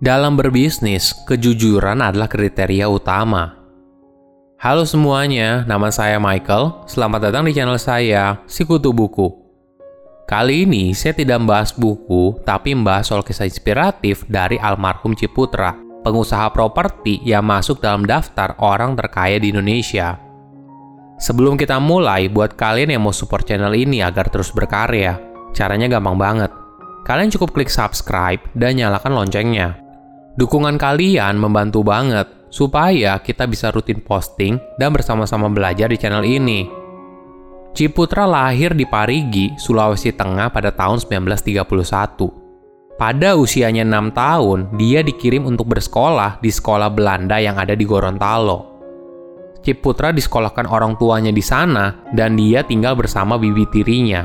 Dalam berbisnis, kejujuran adalah kriteria utama. Halo semuanya, nama saya Michael. Selamat datang di channel saya, Sikutu Buku. Kali ini saya tidak membahas buku, tapi membahas soal kisah inspiratif dari almarhum Ciputra, pengusaha properti yang masuk dalam daftar orang terkaya di Indonesia. Sebelum kita mulai, buat kalian yang mau support channel ini agar terus berkarya, caranya gampang banget. Kalian cukup klik subscribe dan nyalakan loncengnya Dukungan kalian membantu banget supaya kita bisa rutin posting dan bersama-sama belajar di channel ini. Ciputra lahir di Parigi, Sulawesi Tengah pada tahun 1931. Pada usianya 6 tahun, dia dikirim untuk bersekolah di sekolah Belanda yang ada di Gorontalo. Ciputra disekolahkan orang tuanya di sana dan dia tinggal bersama bibi tirinya.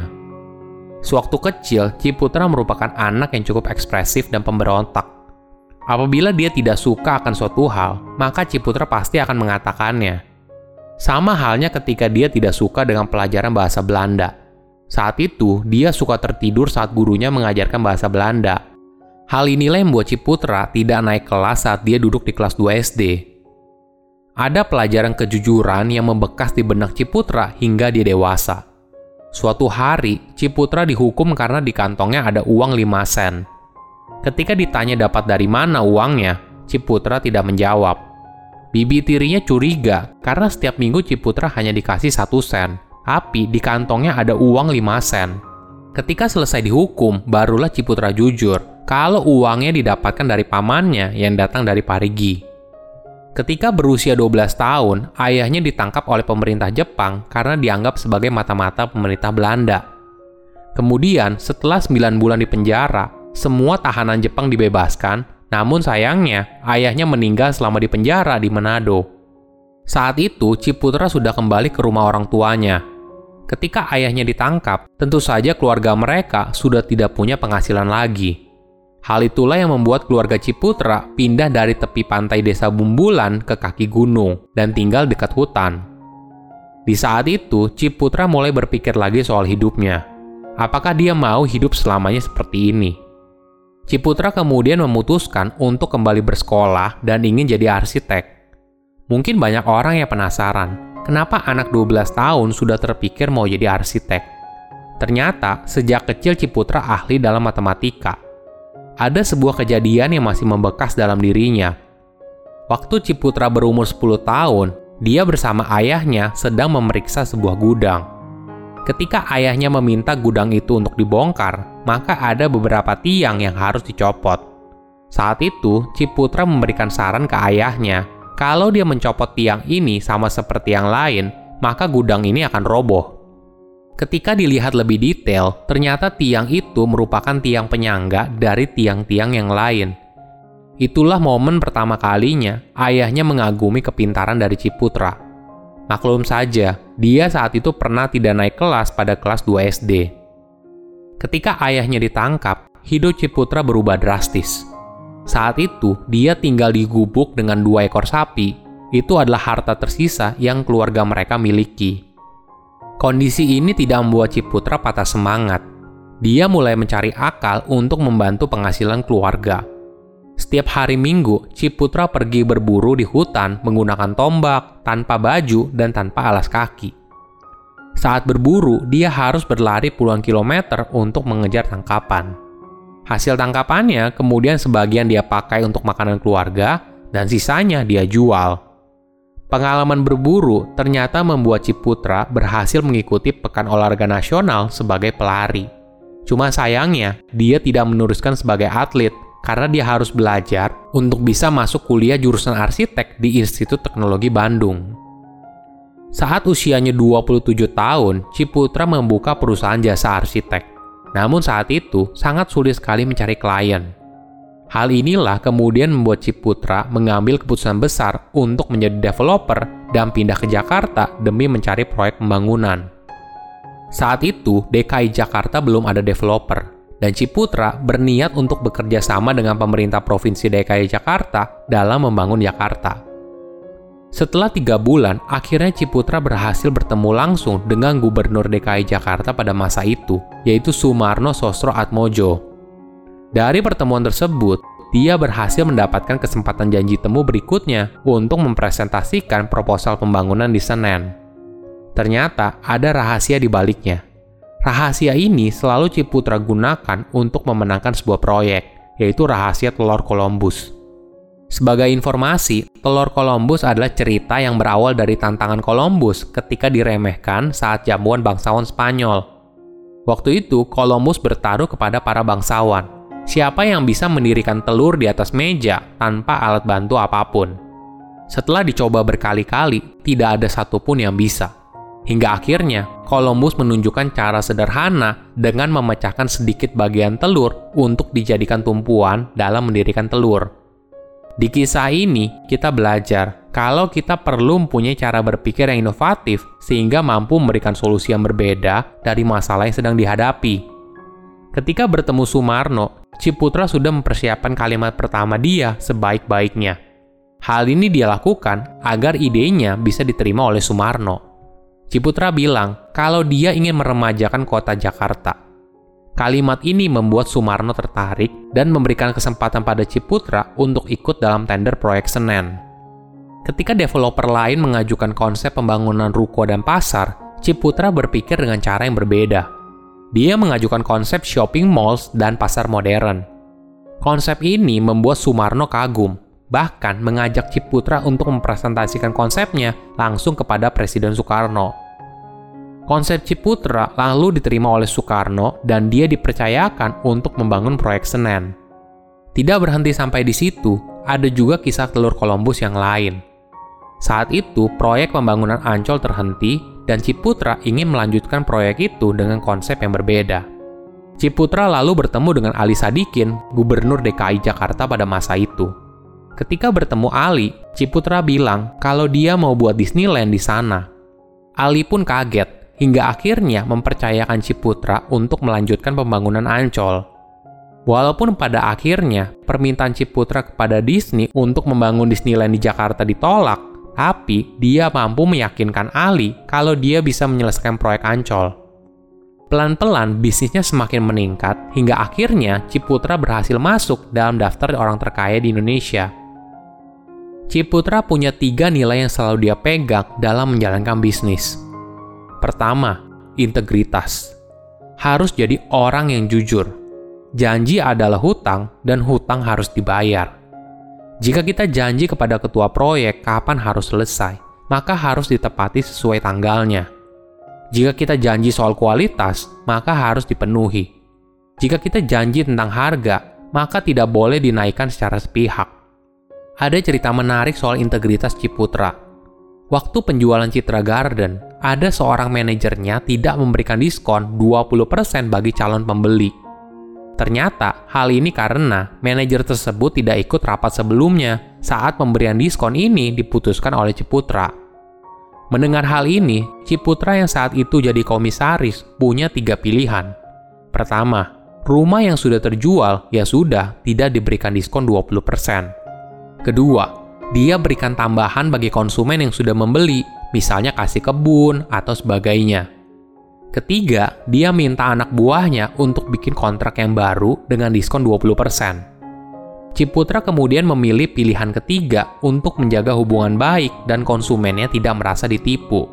Sewaktu kecil, Ciputra merupakan anak yang cukup ekspresif dan pemberontak. Apabila dia tidak suka akan suatu hal, maka Ciputra pasti akan mengatakannya. Sama halnya ketika dia tidak suka dengan pelajaran bahasa Belanda. Saat itu, dia suka tertidur saat gurunya mengajarkan bahasa Belanda. Hal inilah yang membuat Ciputra tidak naik kelas saat dia duduk di kelas 2 SD. Ada pelajaran kejujuran yang membekas di benak Ciputra hingga dia dewasa. Suatu hari, Ciputra dihukum karena di kantongnya ada uang 5 sen. Ketika ditanya dapat dari mana uangnya, Ciputra tidak menjawab. Bibi tirinya curiga karena setiap minggu Ciputra hanya dikasih satu sen, tapi di kantongnya ada uang 5 sen. Ketika selesai dihukum, barulah Ciputra jujur kalau uangnya didapatkan dari pamannya yang datang dari Parigi. Ketika berusia 12 tahun, ayahnya ditangkap oleh pemerintah Jepang karena dianggap sebagai mata-mata pemerintah Belanda. Kemudian, setelah 9 bulan di penjara, semua tahanan Jepang dibebaskan, namun sayangnya ayahnya meninggal selama di penjara di Manado. Saat itu, Ciputra sudah kembali ke rumah orang tuanya. Ketika ayahnya ditangkap, tentu saja keluarga mereka sudah tidak punya penghasilan lagi. Hal itulah yang membuat keluarga Ciputra pindah dari tepi pantai desa Bumbulan ke kaki gunung dan tinggal dekat hutan. Di saat itu, Ciputra mulai berpikir lagi soal hidupnya. Apakah dia mau hidup selamanya seperti ini? Ciputra kemudian memutuskan untuk kembali bersekolah dan ingin jadi arsitek. Mungkin banyak orang yang penasaran, kenapa anak 12 tahun sudah terpikir mau jadi arsitek. Ternyata, sejak kecil Ciputra ahli dalam matematika. Ada sebuah kejadian yang masih membekas dalam dirinya. Waktu Ciputra berumur 10 tahun, dia bersama ayahnya sedang memeriksa sebuah gudang. Ketika ayahnya meminta gudang itu untuk dibongkar, maka ada beberapa tiang yang harus dicopot. Saat itu, Ciputra memberikan saran ke ayahnya, kalau dia mencopot tiang ini sama seperti yang lain, maka gudang ini akan roboh. Ketika dilihat lebih detail, ternyata tiang itu merupakan tiang penyangga dari tiang-tiang yang lain. Itulah momen pertama kalinya ayahnya mengagumi kepintaran dari Ciputra. Maklum saja, dia saat itu pernah tidak naik kelas pada kelas 2 SD. Ketika ayahnya ditangkap, hidup Ciputra berubah drastis. Saat itu, dia tinggal di gubuk dengan dua ekor sapi. Itu adalah harta tersisa yang keluarga mereka miliki. Kondisi ini tidak membuat Ciputra patah semangat. Dia mulai mencari akal untuk membantu penghasilan keluarga setiap hari Minggu, Ciputra pergi berburu di hutan menggunakan tombak, tanpa baju, dan tanpa alas kaki. Saat berburu, dia harus berlari puluhan kilometer untuk mengejar tangkapan. Hasil tangkapannya kemudian sebagian dia pakai untuk makanan keluarga, dan sisanya dia jual. Pengalaman berburu ternyata membuat Ciputra berhasil mengikuti Pekan Olahraga Nasional sebagai pelari. Cuma sayangnya, dia tidak meneruskan sebagai atlet karena dia harus belajar untuk bisa masuk kuliah jurusan arsitek di Institut Teknologi Bandung. Saat usianya 27 tahun, Ciputra membuka perusahaan jasa arsitek. Namun saat itu sangat sulit sekali mencari klien. Hal inilah kemudian membuat Ciputra mengambil keputusan besar untuk menjadi developer dan pindah ke Jakarta demi mencari proyek pembangunan. Saat itu, DKI Jakarta belum ada developer, dan Ciputra berniat untuk bekerja sama dengan pemerintah Provinsi DKI Jakarta dalam membangun Jakarta. Setelah tiga bulan, akhirnya Ciputra berhasil bertemu langsung dengan Gubernur DKI Jakarta pada masa itu, yaitu Sumarno Sosro Atmojo. Dari pertemuan tersebut, dia berhasil mendapatkan kesempatan janji temu berikutnya untuk mempresentasikan proposal pembangunan di Senen. Ternyata ada rahasia di baliknya. Rahasia ini selalu Ciputra gunakan untuk memenangkan sebuah proyek, yaitu rahasia telur Columbus. Sebagai informasi, telur Columbus adalah cerita yang berawal dari tantangan Columbus ketika diremehkan saat jamuan bangsawan Spanyol. Waktu itu, Columbus bertaruh kepada para bangsawan, Siapa yang bisa mendirikan telur di atas meja tanpa alat bantu apa pun? Setelah dicoba berkali-kali, tidak ada satupun yang bisa. Hingga akhirnya, Columbus menunjukkan cara sederhana dengan memecahkan sedikit bagian telur untuk dijadikan tumpuan dalam mendirikan telur. Di kisah ini, kita belajar kalau kita perlu mempunyai cara berpikir yang inovatif sehingga mampu memberikan solusi yang berbeda dari masalah yang sedang dihadapi. Ketika bertemu Sumarno, Ciputra sudah mempersiapkan kalimat pertama dia sebaik-baiknya. Hal ini dia lakukan agar idenya bisa diterima oleh Sumarno. Ciputra bilang kalau dia ingin meremajakan kota Jakarta. Kalimat ini membuat Sumarno tertarik dan memberikan kesempatan pada Ciputra untuk ikut dalam tender proyek Senen. Ketika developer lain mengajukan konsep pembangunan ruko dan pasar, Ciputra berpikir dengan cara yang berbeda. Dia mengajukan konsep shopping malls dan pasar modern. Konsep ini membuat Sumarno kagum, bahkan mengajak Ciputra untuk mempresentasikan konsepnya langsung kepada Presiden Soekarno. Konsep Ciputra lalu diterima oleh Soekarno dan dia dipercayakan untuk membangun proyek Senen. Tidak berhenti sampai di situ, ada juga kisah telur Columbus yang lain. Saat itu, proyek pembangunan Ancol terhenti dan Ciputra ingin melanjutkan proyek itu dengan konsep yang berbeda. Ciputra lalu bertemu dengan Ali Sadikin, gubernur DKI Jakarta pada masa itu. Ketika bertemu Ali, Ciputra bilang kalau dia mau buat Disneyland di sana. Ali pun kaget, hingga akhirnya mempercayakan Ciputra untuk melanjutkan pembangunan Ancol. Walaupun pada akhirnya permintaan Ciputra kepada Disney untuk membangun Disneyland di Jakarta ditolak, tapi dia mampu meyakinkan Ali kalau dia bisa menyelesaikan proyek Ancol. Pelan-pelan bisnisnya semakin meningkat hingga akhirnya Ciputra berhasil masuk dalam daftar orang terkaya di Indonesia. Ciputra punya tiga nilai yang selalu dia pegang dalam menjalankan bisnis. Pertama, integritas. Harus jadi orang yang jujur. Janji adalah hutang dan hutang harus dibayar. Jika kita janji kepada ketua proyek kapan harus selesai, maka harus ditepati sesuai tanggalnya. Jika kita janji soal kualitas, maka harus dipenuhi. Jika kita janji tentang harga, maka tidak boleh dinaikkan secara sepihak. Ada cerita menarik soal integritas Ciputra. Waktu penjualan Citra Garden, ada seorang manajernya tidak memberikan diskon 20% bagi calon pembeli Ternyata hal ini karena manajer tersebut tidak ikut rapat sebelumnya saat pemberian diskon ini diputuskan oleh Ciputra. Mendengar hal ini, Ciputra yang saat itu jadi komisaris punya tiga pilihan. Pertama, rumah yang sudah terjual ya sudah tidak diberikan diskon 20%. Kedua, dia berikan tambahan bagi konsumen yang sudah membeli, misalnya kasih kebun atau sebagainya. Ketiga, dia minta anak buahnya untuk bikin kontrak yang baru dengan diskon 20%. Ciputra kemudian memilih pilihan ketiga untuk menjaga hubungan baik dan konsumennya tidak merasa ditipu.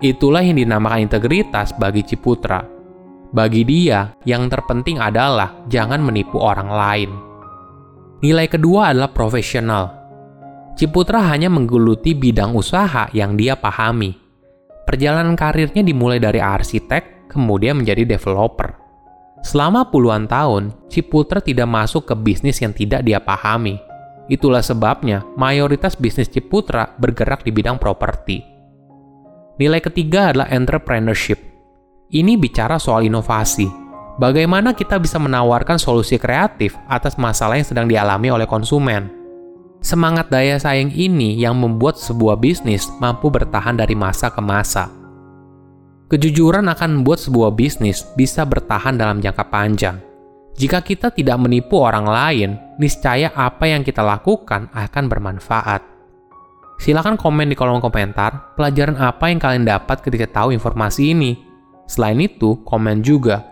Itulah yang dinamakan integritas bagi Ciputra. Bagi dia, yang terpenting adalah jangan menipu orang lain. Nilai kedua adalah profesional. Ciputra hanya menggeluti bidang usaha yang dia pahami Perjalanan karirnya dimulai dari arsitek, kemudian menjadi developer. Selama puluhan tahun, Ciputra tidak masuk ke bisnis yang tidak dia pahami. Itulah sebabnya mayoritas bisnis Ciputra bergerak di bidang properti. Nilai ketiga adalah entrepreneurship. Ini bicara soal inovasi. Bagaimana kita bisa menawarkan solusi kreatif atas masalah yang sedang dialami oleh konsumen Semangat daya saing ini yang membuat sebuah bisnis mampu bertahan dari masa ke masa. Kejujuran akan membuat sebuah bisnis bisa bertahan dalam jangka panjang. Jika kita tidak menipu orang lain, niscaya apa yang kita lakukan akan bermanfaat. Silahkan komen di kolom komentar pelajaran apa yang kalian dapat ketika tahu informasi ini. Selain itu, komen juga